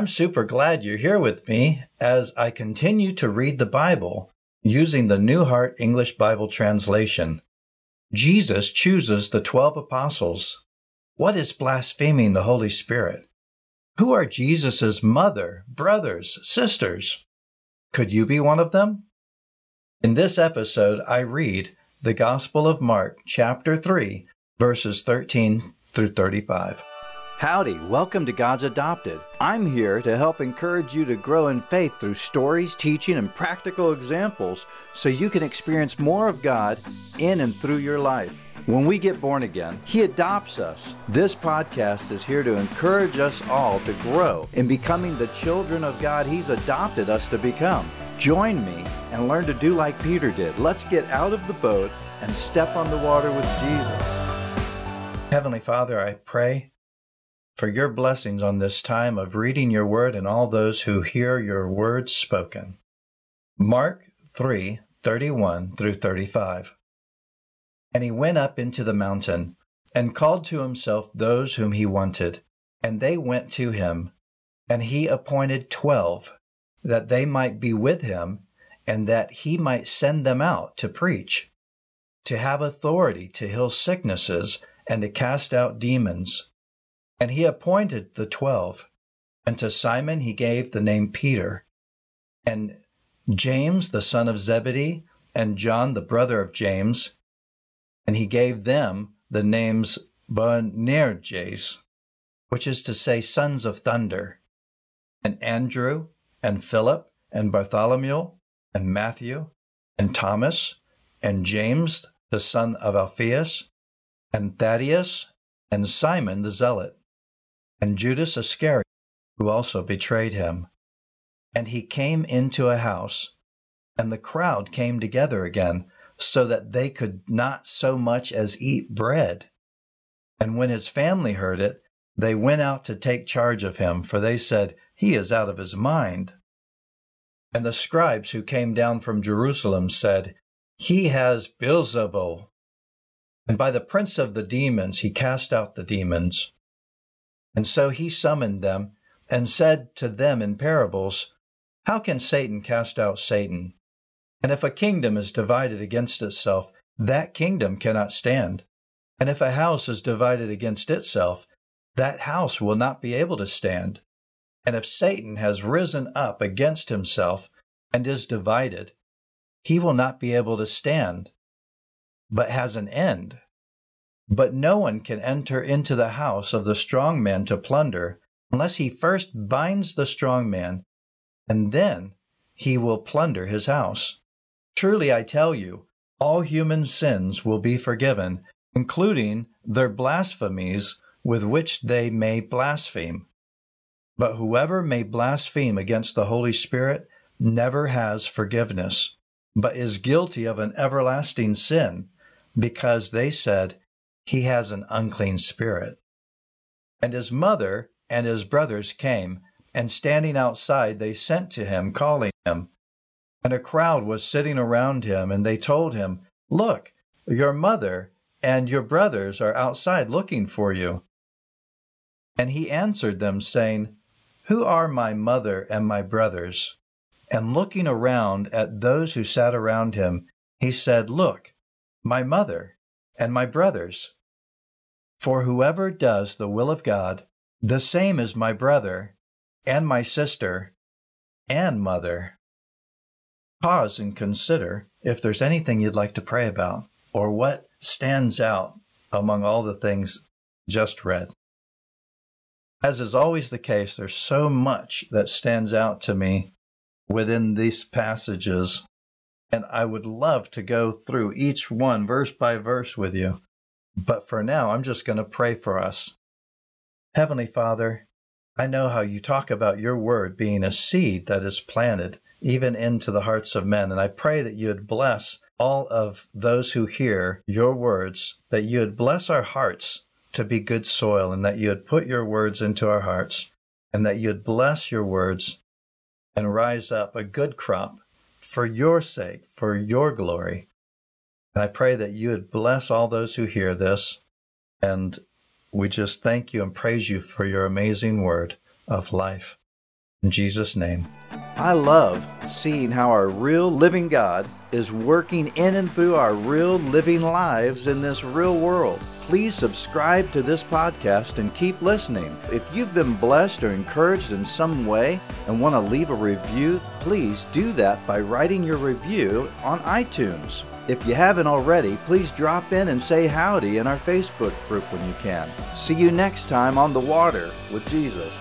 I'm super glad you're here with me as I continue to read the Bible using the New Heart English Bible translation. Jesus chooses the 12 apostles. What is blaspheming the Holy Spirit? Who are Jesus' mother, brothers, sisters? Could you be one of them? In this episode, I read the Gospel of Mark, chapter 3, verses 13 through 35. Howdy, welcome to God's Adopted. I'm here to help encourage you to grow in faith through stories, teaching, and practical examples so you can experience more of God in and through your life. When we get born again, He adopts us. This podcast is here to encourage us all to grow in becoming the children of God He's adopted us to become. Join me and learn to do like Peter did. Let's get out of the boat and step on the water with Jesus. Heavenly Father, I pray for your blessings on this time of reading your word and all those who hear your words spoken. Mark 3 31 through 35. And he went up into the mountain and called to himself those whom he wanted, and they went to him. And he appointed twelve, that they might be with him, and that he might send them out to preach, to have authority to heal sicknesses, and to cast out demons. And he appointed the twelve, and to Simon he gave the name Peter, and James the son of Zebedee, and John the brother of James, and he gave them the names Boanerges, which is to say, sons of thunder, and Andrew, and Philip, and Bartholomew, and Matthew, and Thomas, and James the son of Alphaeus, and Thaddeus, and Simon the Zealot and Judas Iscariot, who also betrayed him. And he came into a house, and the crowd came together again, so that they could not so much as eat bread. And when his family heard it, they went out to take charge of him, for they said, He is out of his mind. And the scribes who came down from Jerusalem said, He has Beelzebul. And by the prince of the demons he cast out the demons. And so he summoned them and said to them in parables, How can Satan cast out Satan? And if a kingdom is divided against itself, that kingdom cannot stand. And if a house is divided against itself, that house will not be able to stand. And if Satan has risen up against himself and is divided, he will not be able to stand, but has an end. But no one can enter into the house of the strong man to plunder unless he first binds the strong man, and then he will plunder his house. Truly I tell you, all human sins will be forgiven, including their blasphemies with which they may blaspheme. But whoever may blaspheme against the Holy Spirit never has forgiveness, but is guilty of an everlasting sin, because they said, he has an unclean spirit. And his mother and his brothers came, and standing outside, they sent to him, calling him. And a crowd was sitting around him, and they told him, Look, your mother and your brothers are outside looking for you. And he answered them, saying, Who are my mother and my brothers? And looking around at those who sat around him, he said, Look, my mother and my brothers. For whoever does the will of God, the same is my brother, and my sister, and mother. Pause and consider if there's anything you'd like to pray about, or what stands out among all the things just read. As is always the case, there's so much that stands out to me within these passages, and I would love to go through each one verse by verse with you. But for now, I'm just going to pray for us. Heavenly Father, I know how you talk about your word being a seed that is planted even into the hearts of men. And I pray that you would bless all of those who hear your words, that you would bless our hearts to be good soil, and that you would put your words into our hearts, and that you'd bless your words and rise up a good crop for your sake, for your glory. And I pray that you would bless all those who hear this. And we just thank you and praise you for your amazing word of life. In Jesus' name. I love seeing how our real living God is working in and through our real living lives in this real world. Please subscribe to this podcast and keep listening. If you've been blessed or encouraged in some way and want to leave a review, please do that by writing your review on iTunes. If you haven't already, please drop in and say howdy in our Facebook group when you can. See you next time on the water with Jesus.